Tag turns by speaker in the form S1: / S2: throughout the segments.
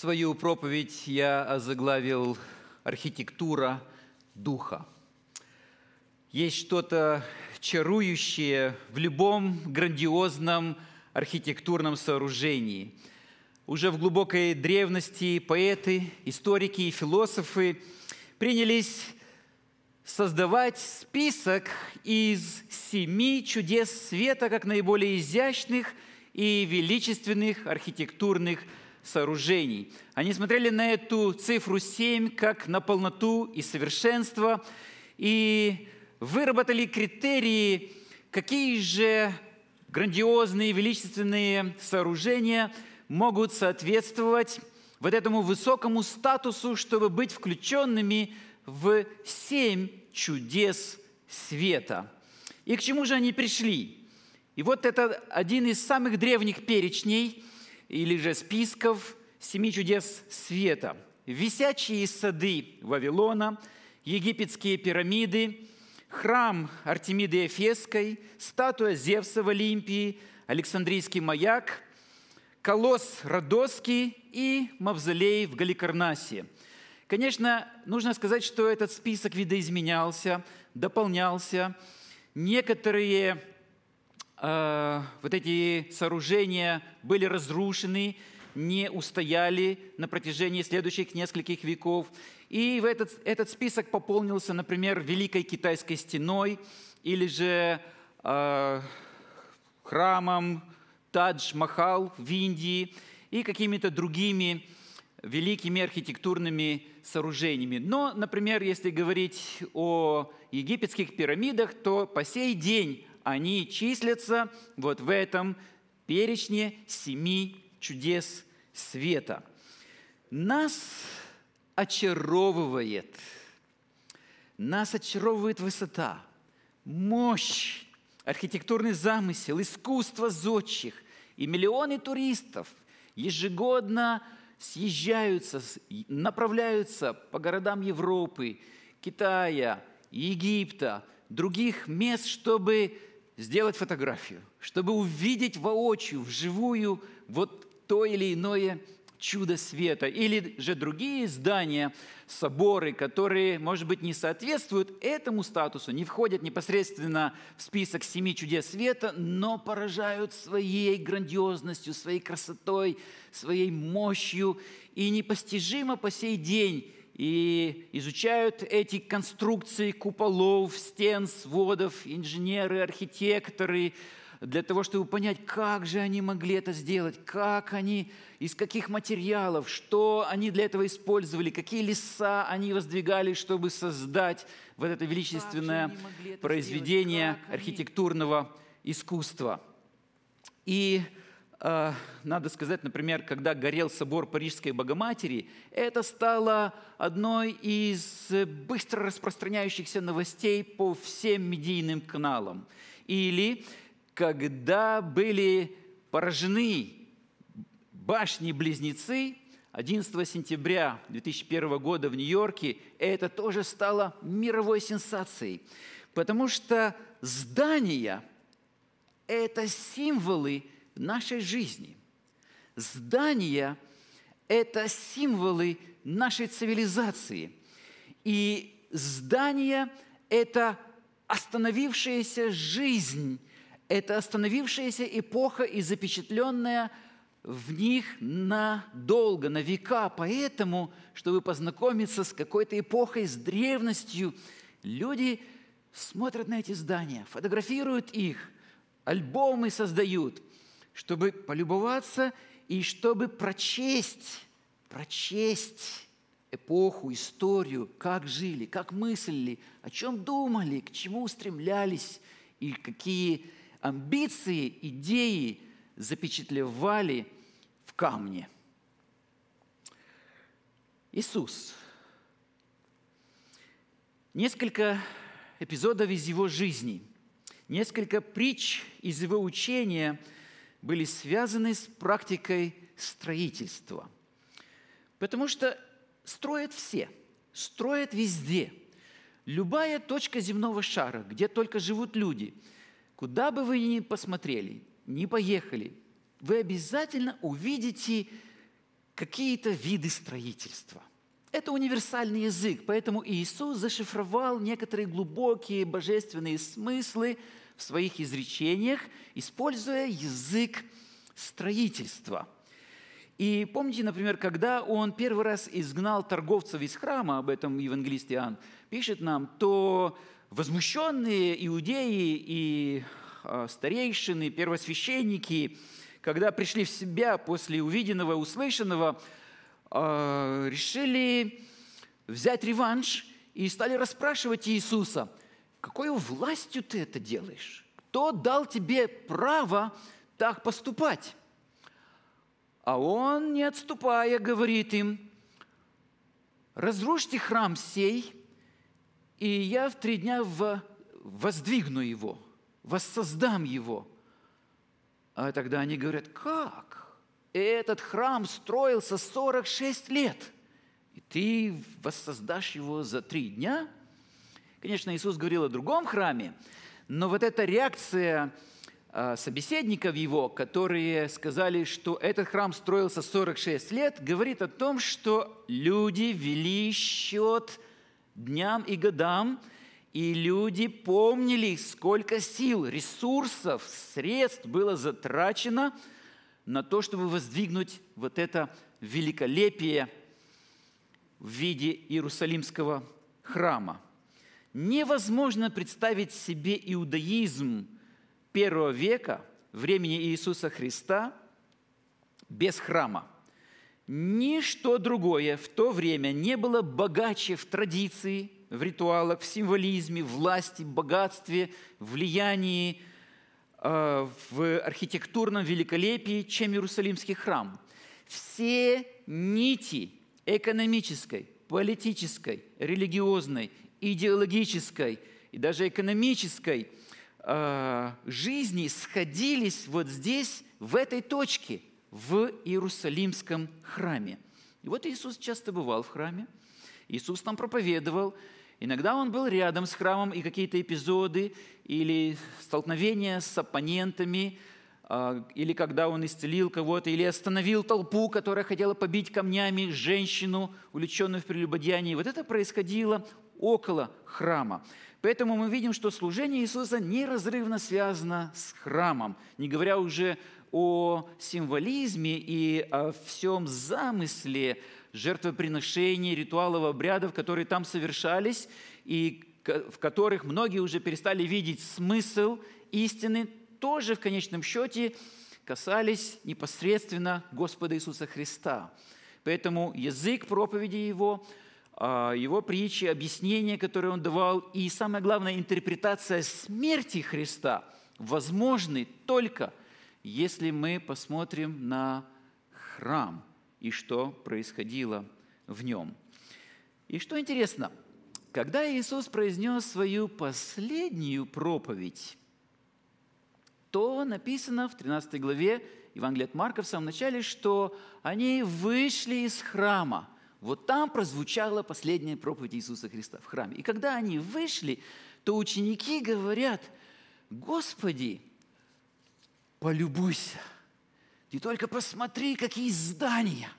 S1: Свою проповедь я озаглавил «Архитектура духа». Есть что-то чарующее в любом грандиозном архитектурном сооружении. Уже в глубокой древности поэты, историки и философы принялись создавать список из семи чудес света как наиболее изящных и величественных архитектурных сооружений. Они смотрели на эту цифру 7 как на полноту и совершенство и выработали критерии, какие же грандиозные, величественные сооружения могут соответствовать вот этому высокому статусу, чтобы быть включенными в семь чудес света. И к чему же они пришли? И вот это один из самых древних перечней или же списков семи чудес света. Висячие сады Вавилона, египетские пирамиды, храм Артемиды Эфесской, статуя Зевса в Олимпии, Александрийский маяк, колосс Родосский и мавзолей в Галикарнасе. Конечно, нужно сказать, что этот список видоизменялся, дополнялся. Некоторые э, вот эти сооружения были разрушены, не устояли на протяжении следующих нескольких веков. И в этот, этот список пополнился, например, Великой Китайской стеной или же э, храмом Тадж-Махал в Индии и какими-то другими великими архитектурными сооружениями. Но, например, если говорить о египетских пирамидах, то по сей день они числятся вот в этом перечне семи чудес света. Нас очаровывает, нас очаровывает высота, мощь, архитектурный замысел, искусство зодчих и миллионы туристов ежегодно съезжаются, направляются по городам Европы, Китая, Египта, других мест, чтобы сделать фотографию, чтобы увидеть воочию, вживую вот то или иное чудо света, или же другие здания, соборы, которые, может быть, не соответствуют этому статусу, не входят непосредственно в список семи чудес света, но поражают своей грандиозностью, своей красотой, своей мощью. И непостижимо по сей день и изучают эти конструкции куполов, стен, сводов, инженеры, архитекторы, для того, чтобы понять, как же они могли это сделать, как они, из каких материалов, что они для этого использовали, какие леса они воздвигали, чтобы создать вот это величественное это произведение сделать, архитектурного они... искусства. И надо сказать, например, когда горел собор Парижской Богоматери, это стало одной из быстро распространяющихся новостей по всем медийным каналам. Или когда были поражены башни-близнецы 11 сентября 2001 года в Нью-Йорке, это тоже стало мировой сенсацией, потому что здания – это символы нашей жизни. Здания – это символы нашей цивилизации. И здания – это остановившаяся жизнь это остановившаяся эпоха и запечатленная в них надолго, на века. Поэтому, чтобы познакомиться с какой-то эпохой, с древностью, люди смотрят на эти здания, фотографируют их, альбомы создают, чтобы полюбоваться и чтобы прочесть, прочесть эпоху, историю, как жили, как мыслили, о чем думали, к чему устремлялись и какие амбиции, идеи запечатлевали в камне. Иисус. Несколько эпизодов из его жизни, несколько притч из его учения были связаны с практикой строительства. Потому что строят все, строят везде. Любая точка земного шара, где только живут люди – Куда бы вы ни посмотрели, ни поехали, вы обязательно увидите какие-то виды строительства. Это универсальный язык, поэтому Иисус зашифровал некоторые глубокие божественные смыслы в своих изречениях, используя язык строительства. И помните, например, когда он первый раз изгнал торговцев из храма, об этом евангелист Иоанн пишет нам, то возмущенные иудеи и а, старейшины, первосвященники, когда пришли в себя после увиденного, услышанного, а, решили взять реванш и стали расспрашивать Иисуса, какой властью ты это делаешь? Кто дал тебе право так поступать? А он, не отступая, говорит им, разрушьте храм сей, и я в три дня воздвигну его, воссоздам его. А тогда они говорят, как? Этот храм строился 46 лет, и ты воссоздашь его за три дня? Конечно, Иисус говорил о другом храме, но вот эта реакция а, собеседников его, которые сказали, что этот храм строился 46 лет, говорит о том, что люди вели счет дням и годам, и люди помнили, сколько сил, ресурсов, средств было затрачено на то, чтобы воздвигнуть вот это великолепие в виде Иерусалимского храма. Невозможно представить себе иудаизм – первого века, времени Иисуса Христа, без храма. Ничто другое в то время не было богаче в традиции, в ритуалах, в символизме, власти, богатстве, влиянии, э, в архитектурном великолепии, чем Иерусалимский храм. Все нити экономической, политической, религиозной, идеологической и даже экономической – э, жизни сходились вот здесь, в этой точке, в Иерусалимском храме. И вот Иисус часто бывал в храме, Иисус там проповедовал, Иногда он был рядом с храмом, и какие-то эпизоды или столкновения с оппонентами, а, или когда он исцелил кого-то, или остановил толпу, которая хотела побить камнями женщину, увлеченную в прелюбодеянии. Вот это происходило около храма. Поэтому мы видим, что служение Иисуса неразрывно связано с храмом, не говоря уже о символизме и о всем замысле жертвоприношений, ритуалов, обрядов, которые там совершались, и в которых многие уже перестали видеть смысл истины, тоже в конечном счете касались непосредственно Господа Иисуса Христа. Поэтому язык проповеди Его – его притчи, объяснения, которые он давал, и самое главное, интерпретация смерти Христа возможны только если мы посмотрим на храм и что происходило в нем. И что интересно, когда Иисус произнес свою последнюю проповедь, то написано в 13 главе Евангелия от Марка в самом начале, что они вышли из храма – вот там прозвучала последняя проповедь Иисуса Христа в храме. И когда они вышли, то ученики говорят, Господи, полюбуйся, ты только посмотри, какие здания,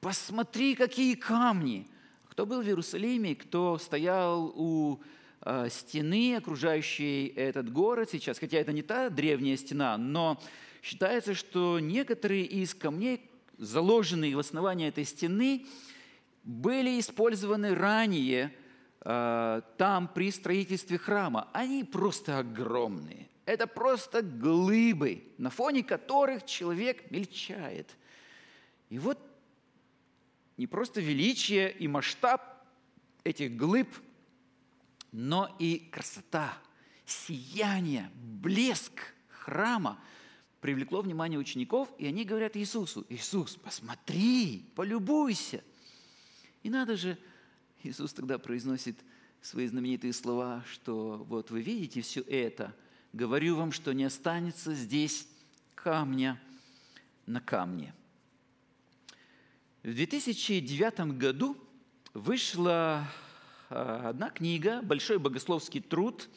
S1: посмотри, какие камни. Кто был в Иерусалиме, кто стоял у э, стены, окружающей этот город сейчас, хотя это не та древняя стена, но считается, что некоторые из камней, заложенные в основании этой стены, были использованы ранее э, там при строительстве храма. Они просто огромные. Это просто глыбы, на фоне которых человек мельчает. И вот не просто величие и масштаб этих глыб, но и красота, сияние, блеск храма привлекло внимание учеников, и они говорят Иисусу, Иисус, посмотри, полюбуйся – и надо же, Иисус тогда произносит свои знаменитые слова, что вот вы видите все это, говорю вам, что не останется здесь камня на камне. В 2009 году вышла а, одна книга, большой богословский труд,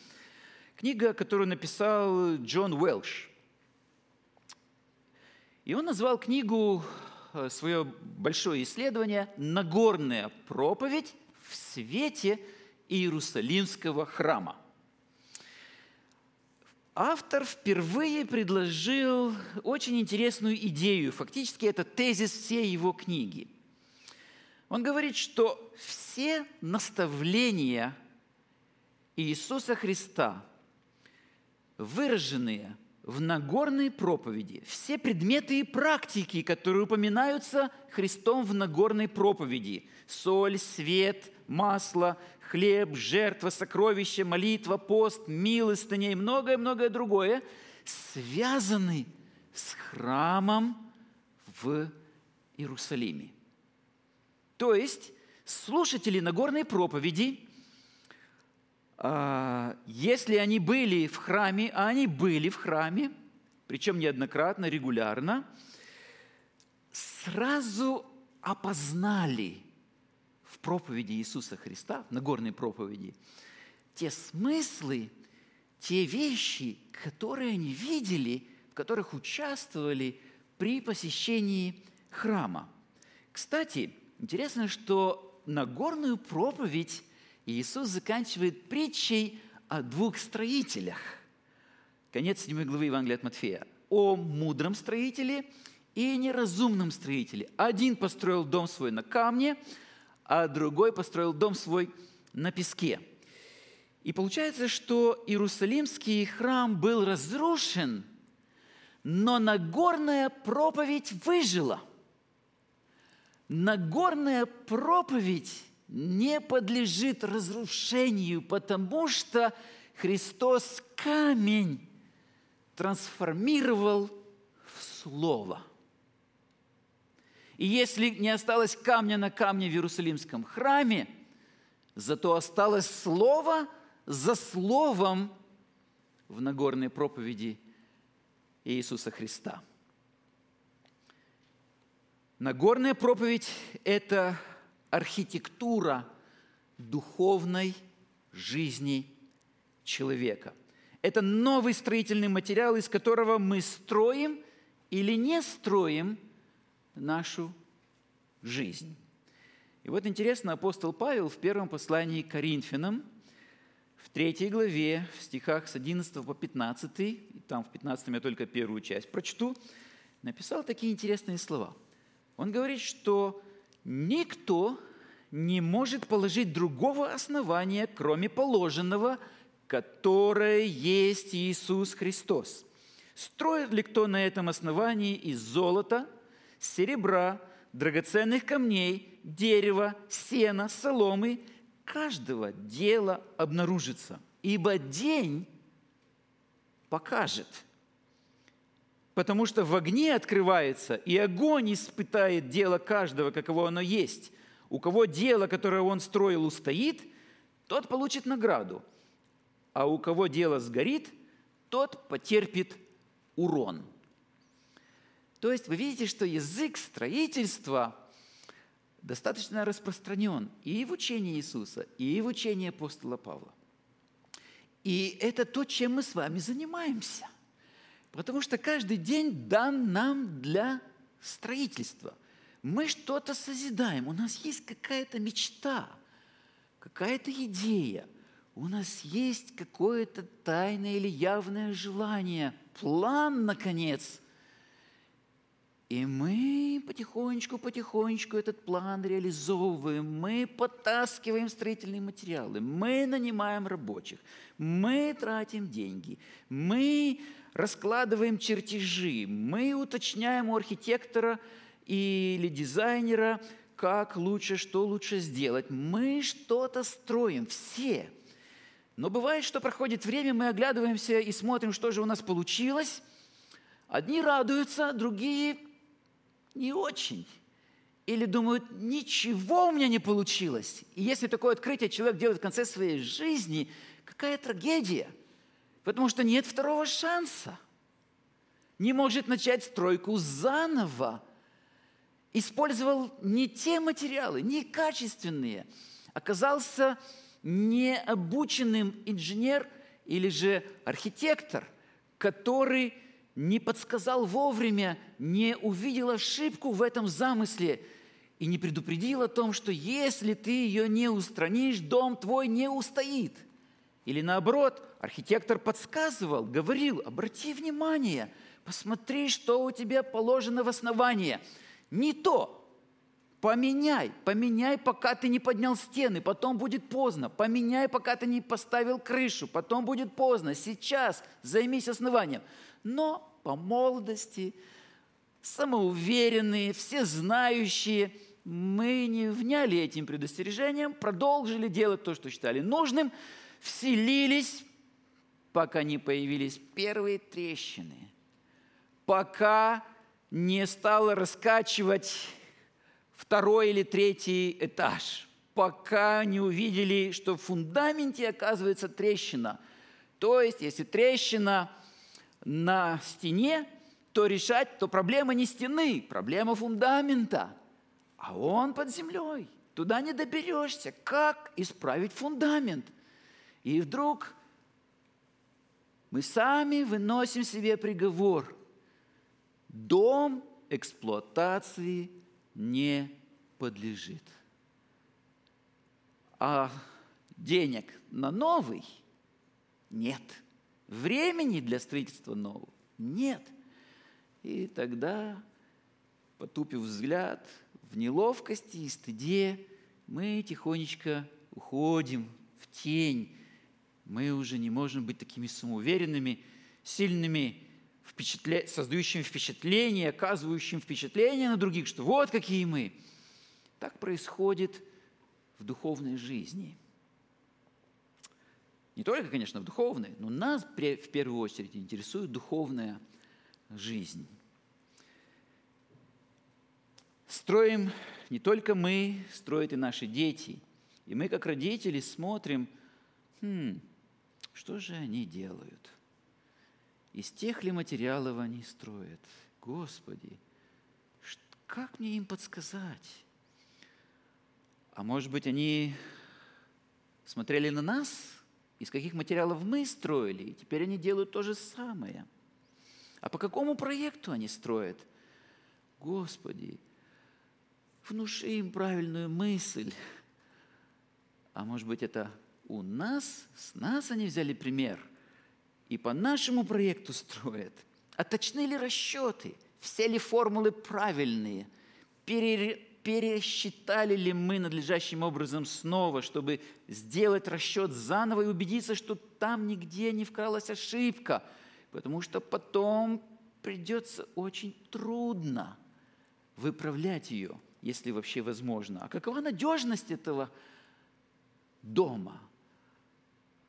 S1: книга, которую написал Джон Уэлш. И он назвал книгу свое большое исследование «Нагорная проповедь в свете Иерусалимского храма». Автор впервые предложил очень интересную идею. Фактически это тезис всей его книги. Он говорит, что все наставления Иисуса Христа, выраженные в Нагорной проповеди, все предметы и практики, которые упоминаются Христом в Нагорной проповеди, соль, свет, масло, хлеб, жертва, сокровище, молитва, пост, милостыня и многое-многое другое, связаны с храмом в Иерусалиме. То есть слушатели Нагорной проповеди, если они были в храме, а они были в храме, причем неоднократно, регулярно, сразу опознали в проповеди Иисуса Христа, в Нагорной проповеди, те смыслы, те вещи, которые они видели, в которых участвовали при посещении храма. Кстати, интересно, что Нагорную проповедь Иисус заканчивает притчей о двух строителях. Конец 7 главы Евангелия от Матфея. О мудром строителе и неразумном строителе. Один построил дом свой на камне, а другой построил дом свой на песке. И получается, что Иерусалимский храм был разрушен, но Нагорная проповедь выжила. Нагорная проповедь не подлежит разрушению, потому что Христос камень трансформировал в Слово. И если не осталось камня на камне в Иерусалимском храме, зато осталось Слово за Словом в Нагорной проповеди Иисуса Христа. Нагорная проповедь – это архитектура духовной жизни человека. Это новый строительный материал, из которого мы строим или не строим нашу жизнь. И вот интересно, апостол Павел в первом послании к Коринфянам, в третьей главе, в стихах с 11 по 15, и там в 15 я только первую часть прочту, написал такие интересные слова. Он говорит, что никто не может положить другого основания, кроме положенного, которое есть Иисус Христос. Строит ли кто на этом основании из золота, серебра, драгоценных камней, дерева, сена, соломы, каждого дела обнаружится, ибо день покажет – потому что в огне открывается, и огонь испытает дело каждого, каково оно есть. У кого дело, которое он строил, устоит, тот получит награду, а у кого дело сгорит, тот потерпит урон. То есть вы видите, что язык строительства достаточно распространен и в учении Иисуса, и в учении апостола Павла. И это то, чем мы с вами занимаемся – Потому что каждый день дан нам для строительства. Мы что-то созидаем, у нас есть какая-то мечта, какая-то идея, у нас есть какое-то тайное или явное желание, план, наконец. И мы потихонечку-потихонечку этот план реализовываем, мы подтаскиваем строительные материалы, мы нанимаем рабочих, мы тратим деньги, мы раскладываем чертежи, мы уточняем у архитектора или дизайнера, как лучше, что лучше сделать. Мы что-то строим, все. Но бывает, что проходит время, мы оглядываемся и смотрим, что же у нас получилось. Одни радуются, другие не очень. Или думают, ничего у меня не получилось. И если такое открытие человек делает в конце своей жизни, какая трагедия – потому что нет второго шанса. Не может начать стройку заново. Использовал не те материалы, не качественные. Оказался необученным инженер или же архитектор, который не подсказал вовремя, не увидел ошибку в этом замысле и не предупредил о том, что если ты ее не устранишь, дом твой не устоит. Или наоборот, архитектор подсказывал, говорил, обрати внимание, посмотри, что у тебя положено в основание. Не то, Поменяй, поменяй, пока ты не поднял стены, потом будет поздно. Поменяй, пока ты не поставил крышу, потом будет поздно. Сейчас займись основанием. Но по молодости, самоуверенные, все знающие, мы не вняли этим предостережением, продолжили делать то, что считали нужным, вселились, пока не появились первые трещины, пока не стало раскачивать второй или третий этаж, пока не увидели, что в фундаменте оказывается трещина. То есть, если трещина на стене, то решать, то проблема не стены, проблема фундамента. А он под землей. Туда не доберешься. Как исправить фундамент? И вдруг мы сами выносим себе приговор. Дом эксплуатации не подлежит. А денег на новый нет. Времени для строительства нового нет. И тогда, потупив взгляд, в неловкости и стыде, мы тихонечко уходим в тень. Мы уже не можем быть такими самоуверенными, сильными впечатля... создающим впечатление, оказывающим впечатление на других, что вот какие мы. Так происходит в духовной жизни. Не только, конечно, в духовной, но нас в первую очередь интересует духовная жизнь. Строим не только мы, строят и наши дети. И мы, как родители, смотрим, хм, что же они делают – из тех ли материалов они строят? Господи, как мне им подсказать? А может быть, они смотрели на нас, из каких материалов мы строили, и теперь они делают то же самое. А по какому проекту они строят? Господи, внуши им правильную мысль. А может быть, это у нас, с нас они взяли пример – и по нашему проекту строят. А точны ли расчеты? Все ли формулы правильные? Пере, пересчитали ли мы надлежащим образом снова, чтобы сделать расчет заново и убедиться, что там нигде не вкралась ошибка? Потому что потом придется очень трудно выправлять ее, если вообще возможно. А какова надежность этого дома?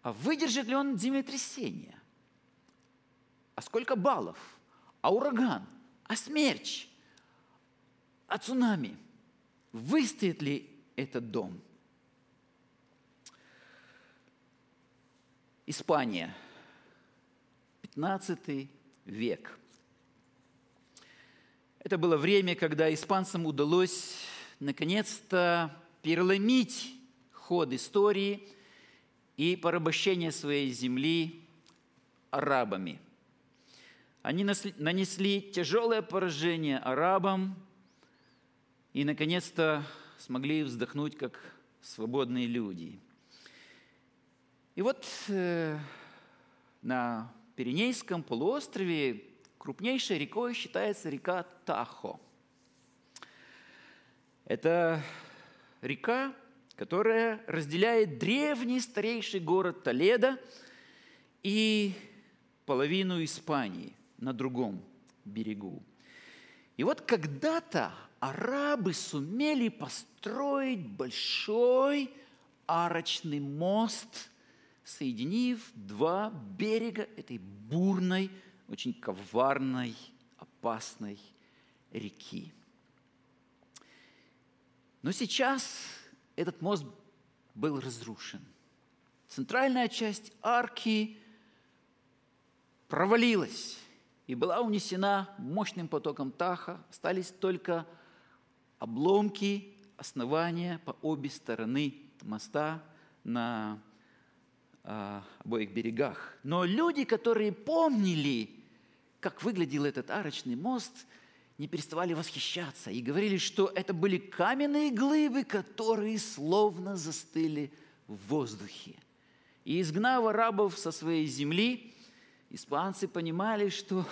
S1: А выдержит ли он землетрясение? А сколько баллов? А ураган? А смерч? А цунами? Выстоит ли этот дом? Испания, 15 век. Это было время, когда испанцам удалось наконец-то переломить ход истории и порабощение своей земли арабами – они нанесли тяжелое поражение арабам и, наконец-то, смогли вздохнуть как свободные люди. И вот э, на Пиренейском полуострове крупнейшей рекой считается река Тахо. Это река, которая разделяет древний старейший город Толедо и половину Испании – на другом берегу. И вот когда-то арабы сумели построить большой арочный мост, соединив два берега этой бурной, очень коварной, опасной реки. Но сейчас этот мост был разрушен. Центральная часть арки провалилась и была унесена мощным потоком Таха. Остались только обломки основания по обе стороны моста на а, обоих берегах. Но люди, которые помнили, как выглядел этот арочный мост, не переставали восхищаться и говорили, что это были каменные глыбы, которые словно застыли в воздухе. И изгнав арабов со своей земли, испанцы понимали, что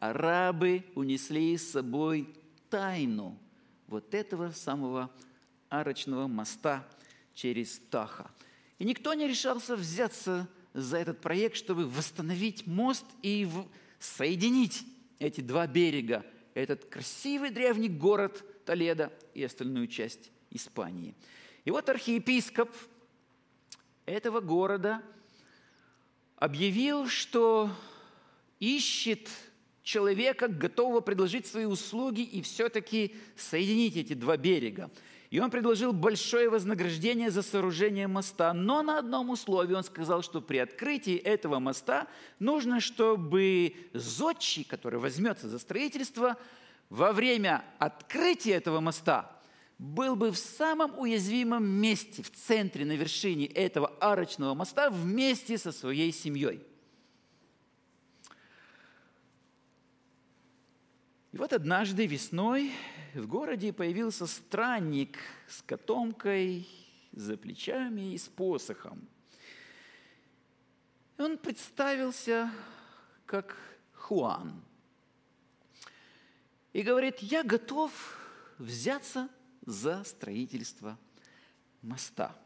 S1: арабы унесли с собой тайну вот этого самого арочного моста через Таха. И никто не решался взяться за этот проект, чтобы восстановить мост и соединить эти два берега, этот красивый древний город Толедо и остальную часть Испании. И вот архиепископ этого города объявил, что ищет человека, готового предложить свои услуги и все-таки соединить эти два берега. И он предложил большое вознаграждение за сооружение моста, но на одном условии он сказал, что при открытии этого моста нужно, чтобы зодчий, который возьмется за строительство, во время открытия этого моста был бы в самом уязвимом месте, в центре, на вершине этого арочного моста вместе со своей семьей. И вот однажды весной в городе появился странник с котомкой за плечами и с посохом. И он представился как Хуан. И говорит, я готов взяться за строительство моста.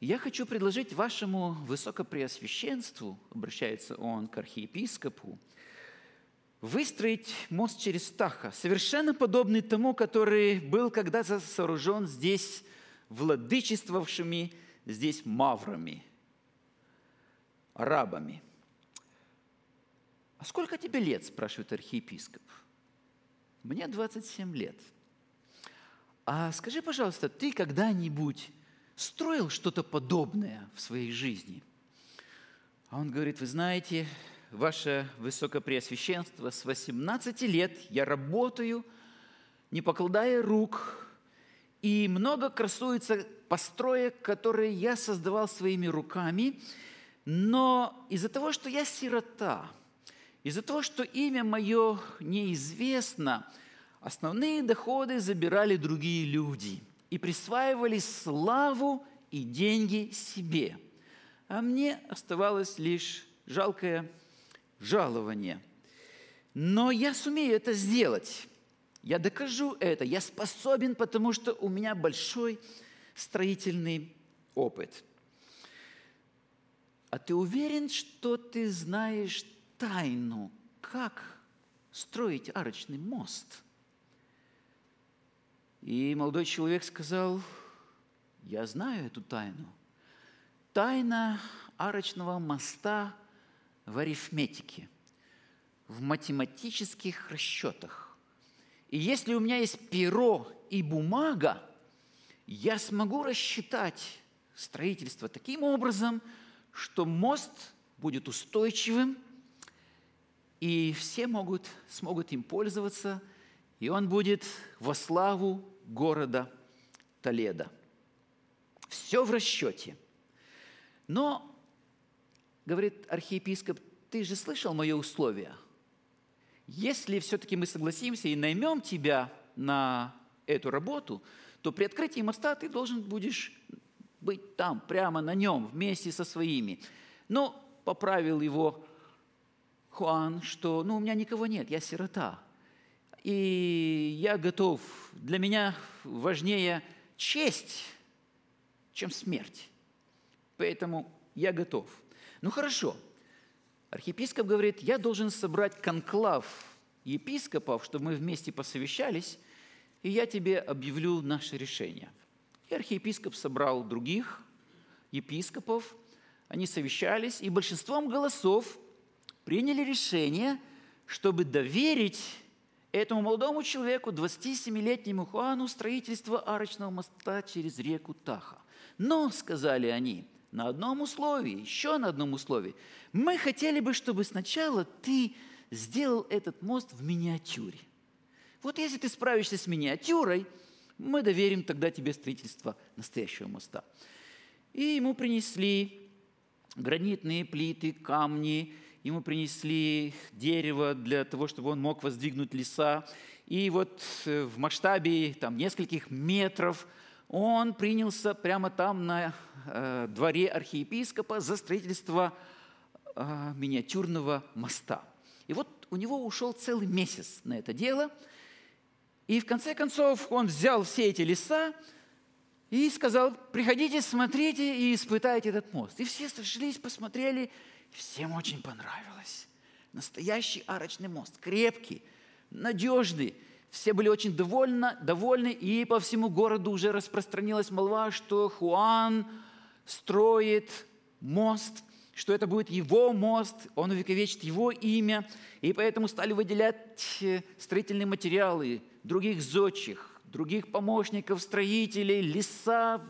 S1: Я хочу предложить вашему высокопреосвященству, обращается он к архиепископу, выстроить мост через Таха, совершенно подобный тому, который был когда-то сооружен здесь владычествовавшими здесь маврами, арабами. «А сколько тебе лет?» – спрашивает архиепископ. «Мне 27 лет». «А скажи, пожалуйста, ты когда-нибудь строил что-то подобное в своей жизни?» А он говорит, вы знаете, ваше Высокопреосвященство, с 18 лет я работаю, не покладая рук, и много красуется построек, которые я создавал своими руками, но из-за того, что я сирота, из-за того, что имя мое неизвестно, основные доходы забирали другие люди и присваивали славу и деньги себе. А мне оставалось лишь жалкое жалование. Но я сумею это сделать. Я докажу это. Я способен, потому что у меня большой строительный опыт. А ты уверен, что ты знаешь тайну, как строить арочный мост? И молодой человек сказал, я знаю эту тайну. Тайна арочного моста в арифметике, в математических расчетах. И если у меня есть перо и бумага, я смогу рассчитать строительство таким образом, что мост будет устойчивым, и все могут, смогут им пользоваться, и он будет во славу города Толеда. Все в расчете. Но говорит архиепископ, ты же слышал мое условие? Если все-таки мы согласимся и наймем тебя на эту работу, то при открытии моста ты должен будешь быть там, прямо на нем, вместе со своими. Но поправил его Хуан, что ну, у меня никого нет, я сирота. И я готов, для меня важнее честь, чем смерть. Поэтому я готов. Ну хорошо. Архиепископ говорит, я должен собрать конклав епископов, чтобы мы вместе посовещались, и я тебе объявлю наше решение. И архиепископ собрал других епископов, они совещались, и большинством голосов приняли решение, чтобы доверить этому молодому человеку, 27-летнему Хуану, строительство арочного моста через реку Таха. Но, сказали они, на одном условии, еще на одном условии. Мы хотели бы, чтобы сначала ты сделал этот мост в миниатюре. Вот если ты справишься с миниатюрой, мы доверим тогда тебе строительство настоящего моста. И ему принесли гранитные плиты, камни, ему принесли дерево для того, чтобы он мог воздвигнуть леса. И вот э, в масштабе там, нескольких метров он принялся прямо там на э, дворе архиепископа за строительство э, миниатюрного моста. И вот у него ушел целый месяц на это дело. И в конце концов он взял все эти леса и сказал, приходите, смотрите и испытайте этот мост. И все сошлись, посмотрели, всем очень понравилось. Настоящий арочный мост, крепкий, надежный. Все были очень довольны, довольны, и по всему городу уже распространилась молва, что Хуан строит мост, что это будет его мост, он увековечит его имя, и поэтому стали выделять э, строительные материалы других зодчих, других помощников, строителей, леса.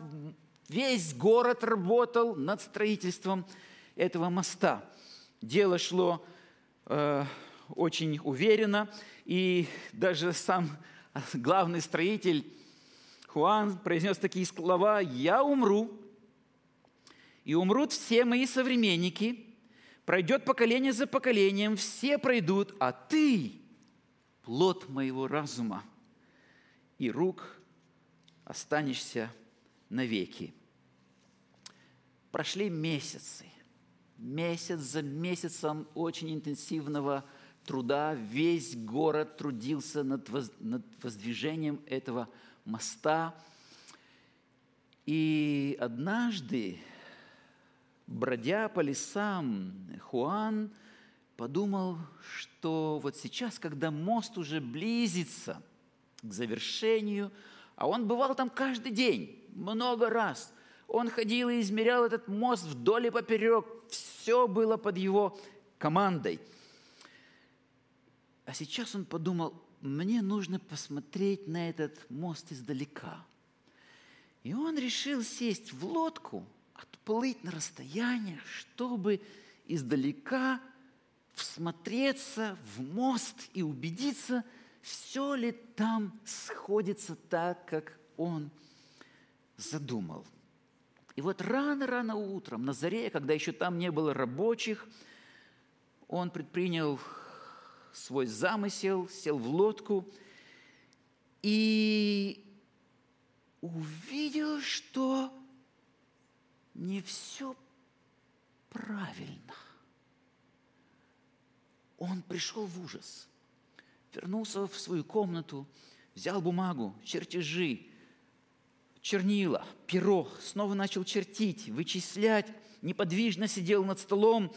S1: Весь город работал над строительством этого моста. Дело шло э, очень уверенно, и даже сам главный строитель Хуан произнес такие слова «Я умру, и умрут все мои современники, пройдет поколение за поколением, все пройдут, а ты – плод моего разума и рук останешься навеки». Прошли месяцы – месяц за месяцем очень интенсивного труда весь город трудился над, воз, над воздвижением этого моста. И однажды, бродя по лесам, Хуан подумал, что вот сейчас, когда мост уже близится к завершению, а он бывал там каждый день, много раз – он ходил и измерял этот мост вдоль и поперек. Все было под его командой. А сейчас он подумал, мне нужно посмотреть на этот мост издалека. И он решил сесть в лодку, отплыть на расстояние, чтобы издалека всмотреться в мост и убедиться, все ли там сходится так, как он задумал – и вот рано-рано утром, на заре, когда еще там не было рабочих, он предпринял свой замысел, сел в лодку и увидел, что не все правильно. Он пришел в ужас, вернулся в свою комнату, взял бумагу, чертежи, чернила, перо, снова начал чертить, вычислять, неподвижно сидел над столом,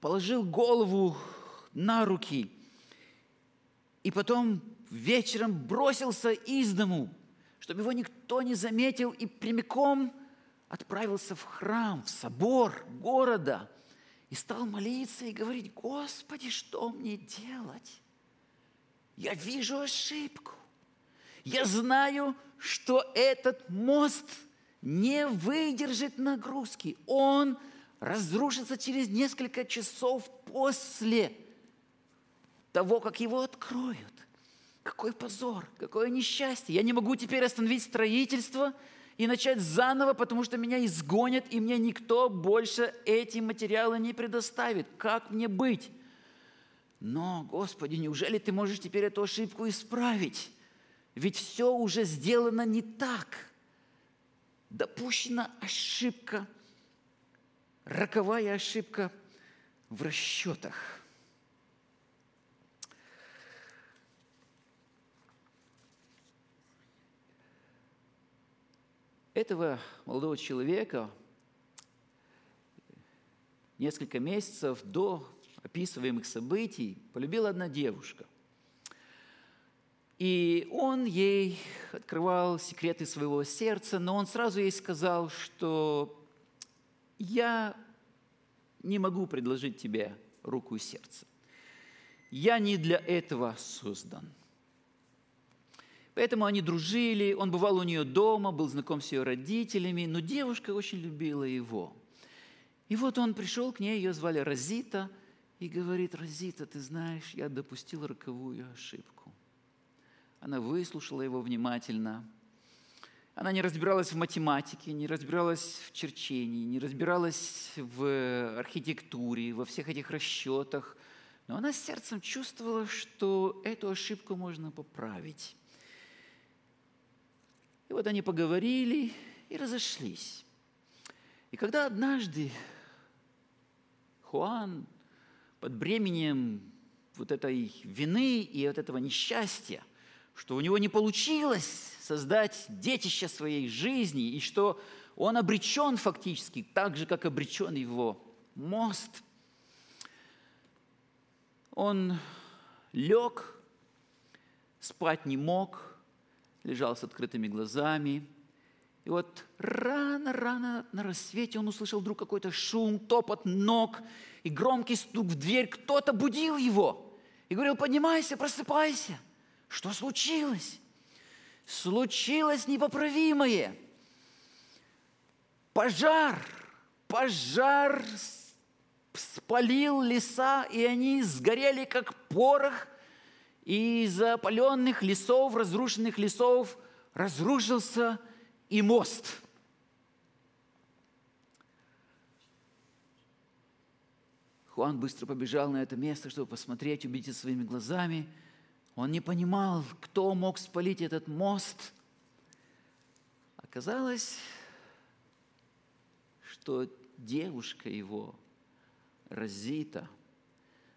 S1: положил голову на руки и потом вечером бросился из дому, чтобы его никто не заметил, и прямиком отправился в храм, в собор города и стал молиться и говорить, Господи, что мне делать? Я вижу ошибку. Я знаю, что этот мост не выдержит нагрузки. Он разрушится через несколько часов после того, как его откроют. Какой позор, какое несчастье. Я не могу теперь остановить строительство и начать заново, потому что меня изгонят, и мне никто больше эти материалы не предоставит. Как мне быть? Но, Господи, неужели ты можешь теперь эту ошибку исправить? Ведь все уже сделано не так. Допущена ошибка, роковая ошибка в расчетах. Этого молодого человека несколько месяцев до описываемых событий полюбила одна девушка. И он ей открывал секреты своего сердца, но он сразу ей сказал, что я не могу предложить тебе руку и сердце. Я не для этого создан. Поэтому они дружили, он бывал у нее дома, был знаком с ее родителями, но девушка очень любила его. И вот он пришел к ней, ее звали Розита, и говорит, Розита, ты знаешь, я допустил роковую ошибку. Она выслушала его внимательно Она не разбиралась в математике, не разбиралась в черчении, не разбиралась в архитектуре, во всех этих расчетах. Но она сердцем чувствовала, что эту ошибку можно поправить. И вот они поговорили и разошлись. И когда однажды Хуан под бременем вот этой вины и от этого несчастья, что у него не получилось создать детище своей жизни, и что он обречен фактически, так же, как обречен его мост. Он лег, спать не мог, лежал с открытыми глазами. И вот рано-рано на рассвете он услышал вдруг какой-то шум, топот ног и громкий стук в дверь. Кто-то будил его и говорил, поднимайся, просыпайся. Что случилось? случилось непоправимое. Пожар, пожар спалил леса, и они сгорели, как порох, и из опаленных лесов, разрушенных лесов, разрушился и мост. Хуан быстро побежал на это место, чтобы посмотреть, убедиться своими глазами – он не понимал, кто мог спалить этот мост. Оказалось, что девушка его, Розита,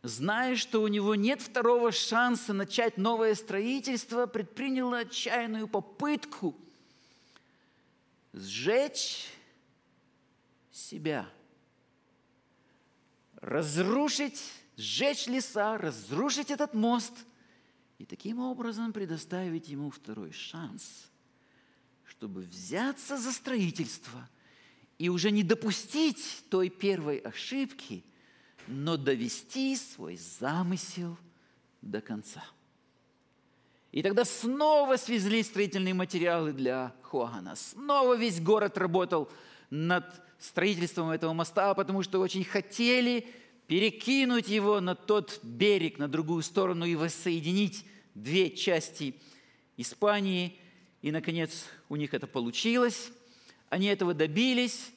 S1: зная, что у него нет второго шанса начать новое строительство, предприняла отчаянную попытку сжечь себя, разрушить, сжечь леса, разрушить этот мост – и таким образом предоставить ему второй шанс, чтобы взяться за строительство и уже не допустить той первой ошибки, но довести свой замысел до конца. И тогда снова свезли строительные материалы для Хуана. Снова весь город работал над строительством этого моста, потому что очень хотели перекинуть его на тот берег, на другую сторону и воссоединить две части Испании. И, наконец, у них это получилось. Они этого добились,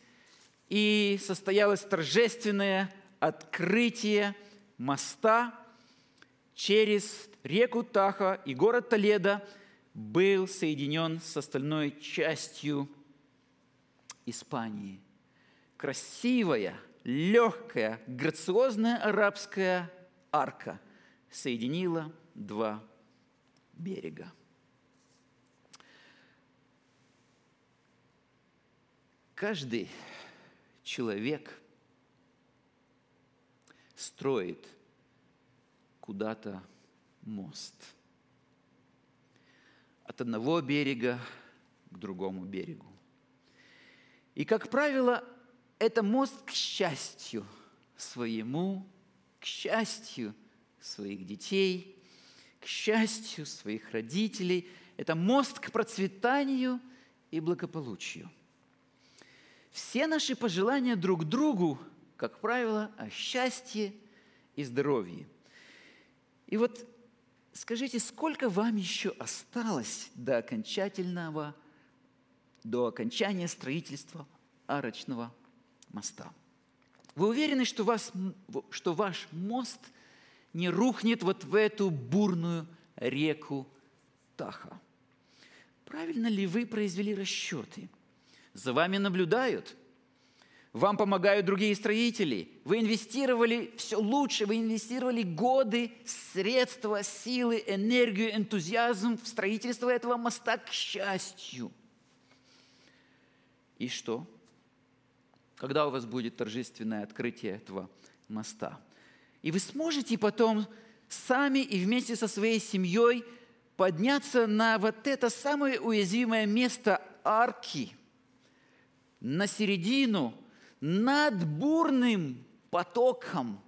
S1: и состоялось торжественное открытие моста через реку Таха, и город Толедо был соединен с остальной частью Испании. Красивая – легкая, грациозная арабская арка соединила два берега. Каждый человек строит куда-то мост. От одного берега к другому берегу. И, как правило, это мост к счастью своему, к счастью своих детей, к счастью своих родителей. Это мост к процветанию и благополучию. Все наши пожелания друг другу, как правило, о счастье и здоровье. И вот скажите, сколько вам еще осталось до окончательного, до окончания строительства арочного моста. Вы уверены, что, вас, что ваш мост не рухнет вот в эту бурную реку Таха? Правильно ли вы произвели расчеты? За вами наблюдают. Вам помогают другие строители. Вы инвестировали все лучше, вы инвестировали годы, средства, силы, энергию, энтузиазм в строительство этого моста к счастью. И что? Когда у вас будет торжественное открытие этого моста. И вы сможете потом сами и вместе со своей семьей подняться на вот это самое уязвимое место арки, на середину, над бурным потоком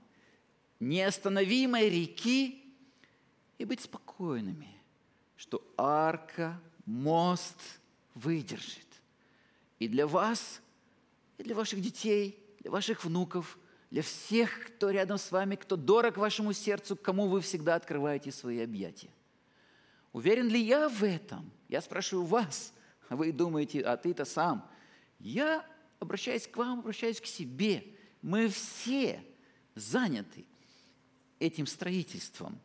S1: неостановимой реки и быть спокойными, что арка, мост выдержит. И для вас и для ваших детей, для ваших внуков, для всех, кто рядом с вами, кто дорог вашему сердцу, кому вы всегда открываете свои объятия. Уверен ли я в этом? Я спрашиваю вас, А вы думаете, а ты-то сам. Я обращаюсь к вам, обращаюсь к себе. Мы все заняты этим строительством.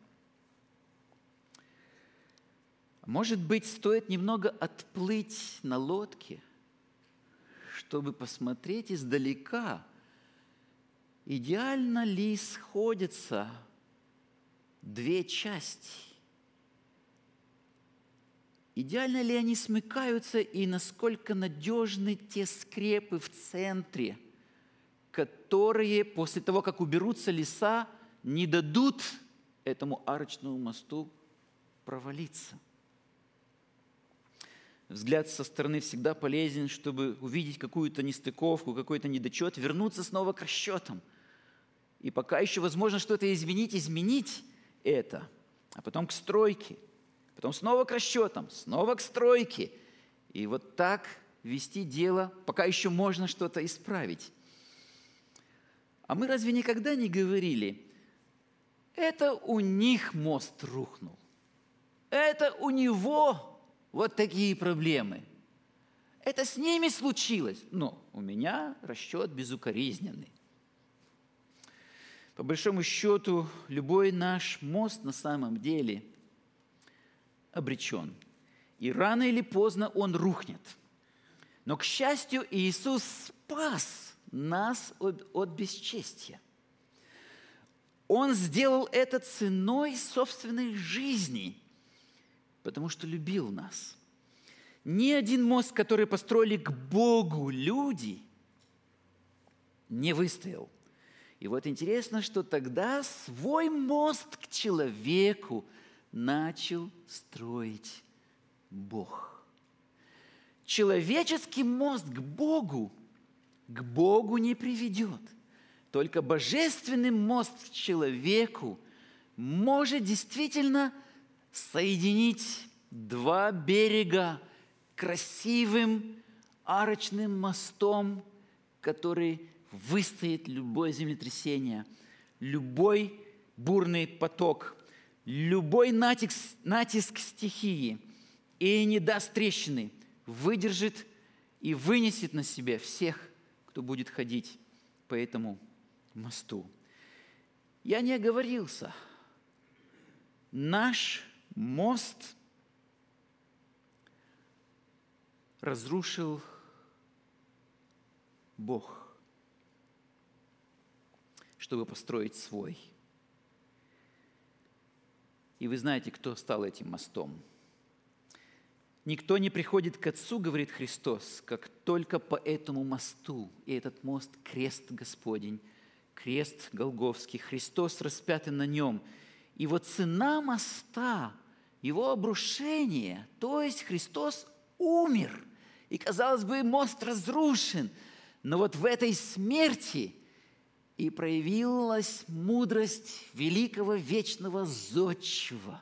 S1: Может быть, стоит немного отплыть на лодке, чтобы посмотреть издалека, идеально ли сходятся две части. Идеально ли они смыкаются и насколько надежны те скрепы в центре, которые после того, как уберутся леса, не дадут этому арочному мосту провалиться. Взгляд со стороны всегда полезен, чтобы увидеть какую-то нестыковку, какой-то недочет, вернуться снова к расчетам. И пока еще возможно что-то изменить, изменить это, а потом к стройке, потом снова к расчетам, снова к стройке. И вот так вести дело, пока еще можно что-то исправить. А мы разве никогда не говорили, это у них мост рухнул, это у него вот такие проблемы. Это с ними случилось, но у меня расчет безукоризненный. По большому счету, любой наш мост на самом деле обречен. И рано или поздно он рухнет. Но, к счастью, Иисус спас нас от, от бесчестия. Он сделал это ценой собственной жизни, потому что любил нас. Ни один мост, который построили к Богу люди, не выстоял – и вот интересно, что тогда свой мост к человеку начал строить Бог. Человеческий мост к Богу к Богу не приведет. Только божественный мост к человеку может действительно соединить два берега красивым арочным мостом, который выстоит любое землетрясение, любой бурный поток, любой натиск, натиск стихии и не даст трещины, выдержит и вынесет на себе всех, кто будет ходить по этому мосту. Я не оговорился. Наш мост разрушил Бог – чтобы построить свой. И вы знаете, кто стал этим мостом. Никто не приходит к Отцу, говорит Христос, как только по этому мосту. И этот мост – крест Господень, крест Голговский, Христос распятый на нем. И вот цена моста, его обрушение, то есть Христос умер. И, казалось бы, мост разрушен. Но вот в этой смерти – и проявилась мудрость великого вечного зодчего.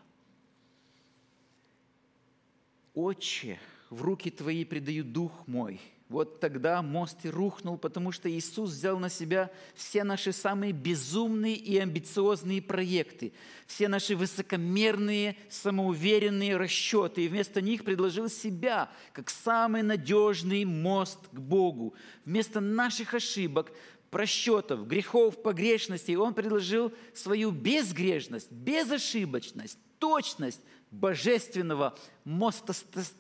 S1: «Отче, в руки Твои предаю дух мой». Вот тогда мост и рухнул, потому что Иисус взял на себя все наши самые безумные и амбициозные проекты, все наши высокомерные, самоуверенные расчеты, и вместо них предложил себя как самый надежный мост к Богу. Вместо наших ошибок просчетов, грехов, погрешностей, Он предложил свою безгрешность, безошибочность, точность божественного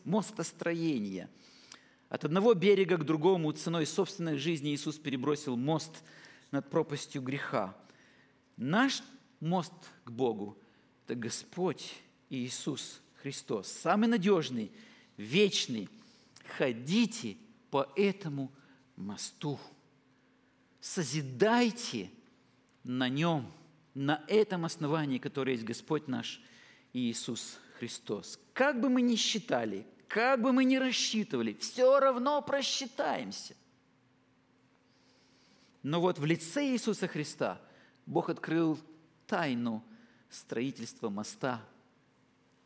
S1: мостостроения. От одного берега к другому ценой собственной жизни Иисус перебросил мост над пропастью греха. Наш мост к Богу – это Господь Иисус Христос, самый надежный, вечный. Ходите по этому мосту созидайте на нем, на этом основании, которое есть Господь наш Иисус Христос. Как бы мы ни считали, как бы мы ни рассчитывали, все равно просчитаемся. Но вот в лице Иисуса Христа Бог открыл тайну строительства моста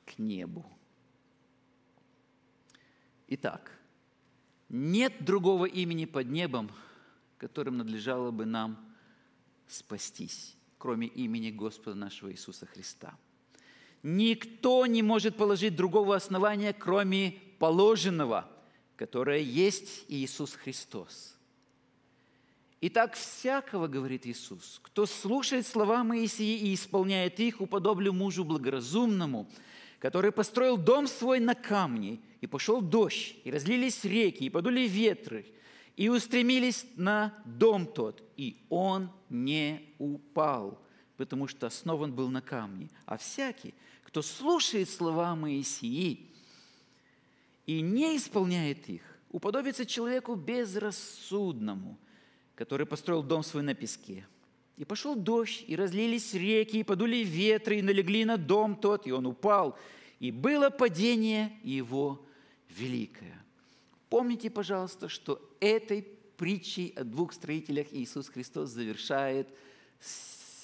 S1: к небу. Итак, нет другого имени под небом, которым надлежало бы нам спастись, кроме имени Господа нашего Иисуса Христа. Никто не может положить другого основания, кроме положенного которая есть Иисус Христос. Итак, всякого, говорит Иисус, кто слушает слова Моисея и исполняет их, уподоблю мужу благоразумному, который построил дом свой на камне, и пошел дождь, и разлились реки, и подули ветры, и устремились на дом тот, и он не упал, потому что основан был на камне. А всякий, кто слушает слова Моисеи и не исполняет их, уподобится человеку безрассудному – который построил дом свой на песке. И пошел дождь, и разлились реки, и подули ветры, и налегли на дом тот, и он упал. И было падение его великое. Помните, пожалуйста, что этой притчей о двух строителях Иисус Христос завершает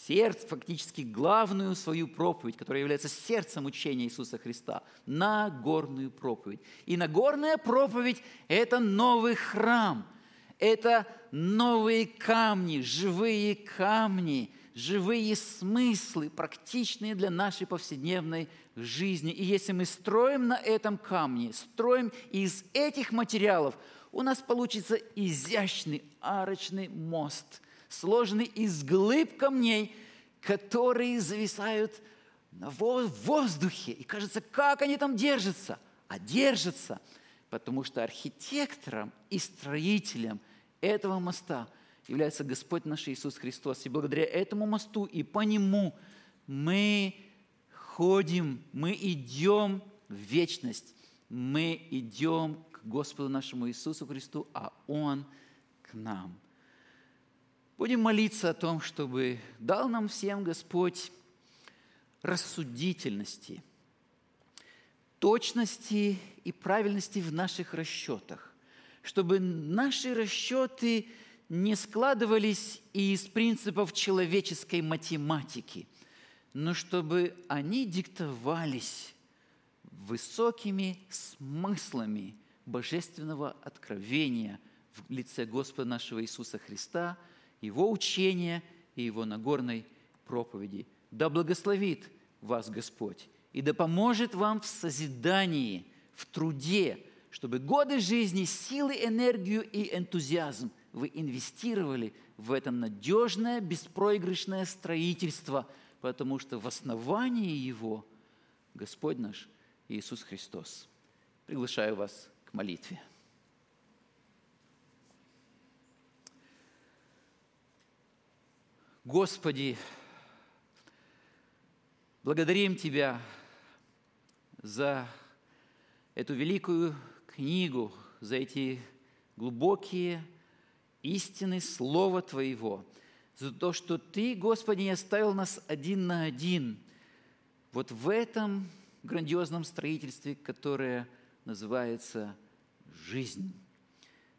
S1: сердце, фактически главную свою проповедь, которая является сердцем учения Иисуса Христа, Нагорную проповедь. И Нагорная проповедь – это новый храм – это новые камни, живые камни, живые смыслы, практичные для нашей повседневной жизни. И если мы строим на этом камне, строим из этих материалов, у нас получится изящный арочный мост, сложенный из глыб камней, которые зависают в воздухе. И кажется, как они там держатся? А держатся – потому что архитектором и строителем этого моста является Господь наш Иисус Христос. И благодаря этому мосту и по нему мы ходим, мы идем в вечность, мы идем к Господу нашему Иисусу Христу, а Он к нам. Будем молиться о том, чтобы дал нам всем Господь рассудительности – точности и правильности в наших расчетах, чтобы наши расчеты не складывались из принципов человеческой математики, но чтобы они диктовались высокими смыслами божественного откровения в лице Господа нашего Иисуса Христа, Его учения и Его Нагорной проповеди. Да благословит вас Господь и да поможет вам в созидании, в труде, чтобы годы жизни, силы, энергию и энтузиазм вы инвестировали в это надежное, беспроигрышное строительство, потому что в основании его Господь наш Иисус Христос. Приглашаю вас к молитве. Господи, благодарим Тебя за эту великую книгу, за эти глубокие истины Слова Твоего, за то, что Ты, Господи, не оставил нас один на один вот в этом грандиозном строительстве, которое называется жизнь.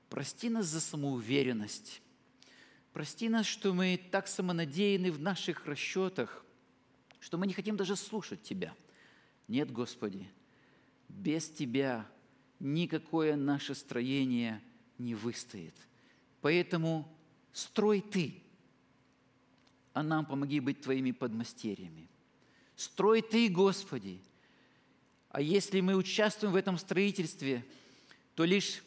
S1: Прости нас за самоуверенность. Прости нас, что мы так самонадеяны в наших расчетах, что мы не хотим даже слушать Тебя – нет, Господи, без Тебя никакое наше строение не выстоит. Поэтому строй Ты, а нам помоги быть Твоими подмастерьями. Строй Ты, Господи. А если мы участвуем в этом строительстве, то лишь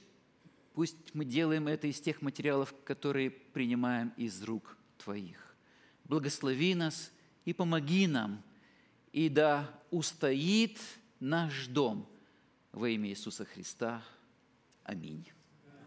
S1: пусть мы делаем это из тех материалов, которые принимаем из рук Твоих. Благослови нас и помоги нам – и да устоит наш дом во имя Иисуса Христа. Аминь.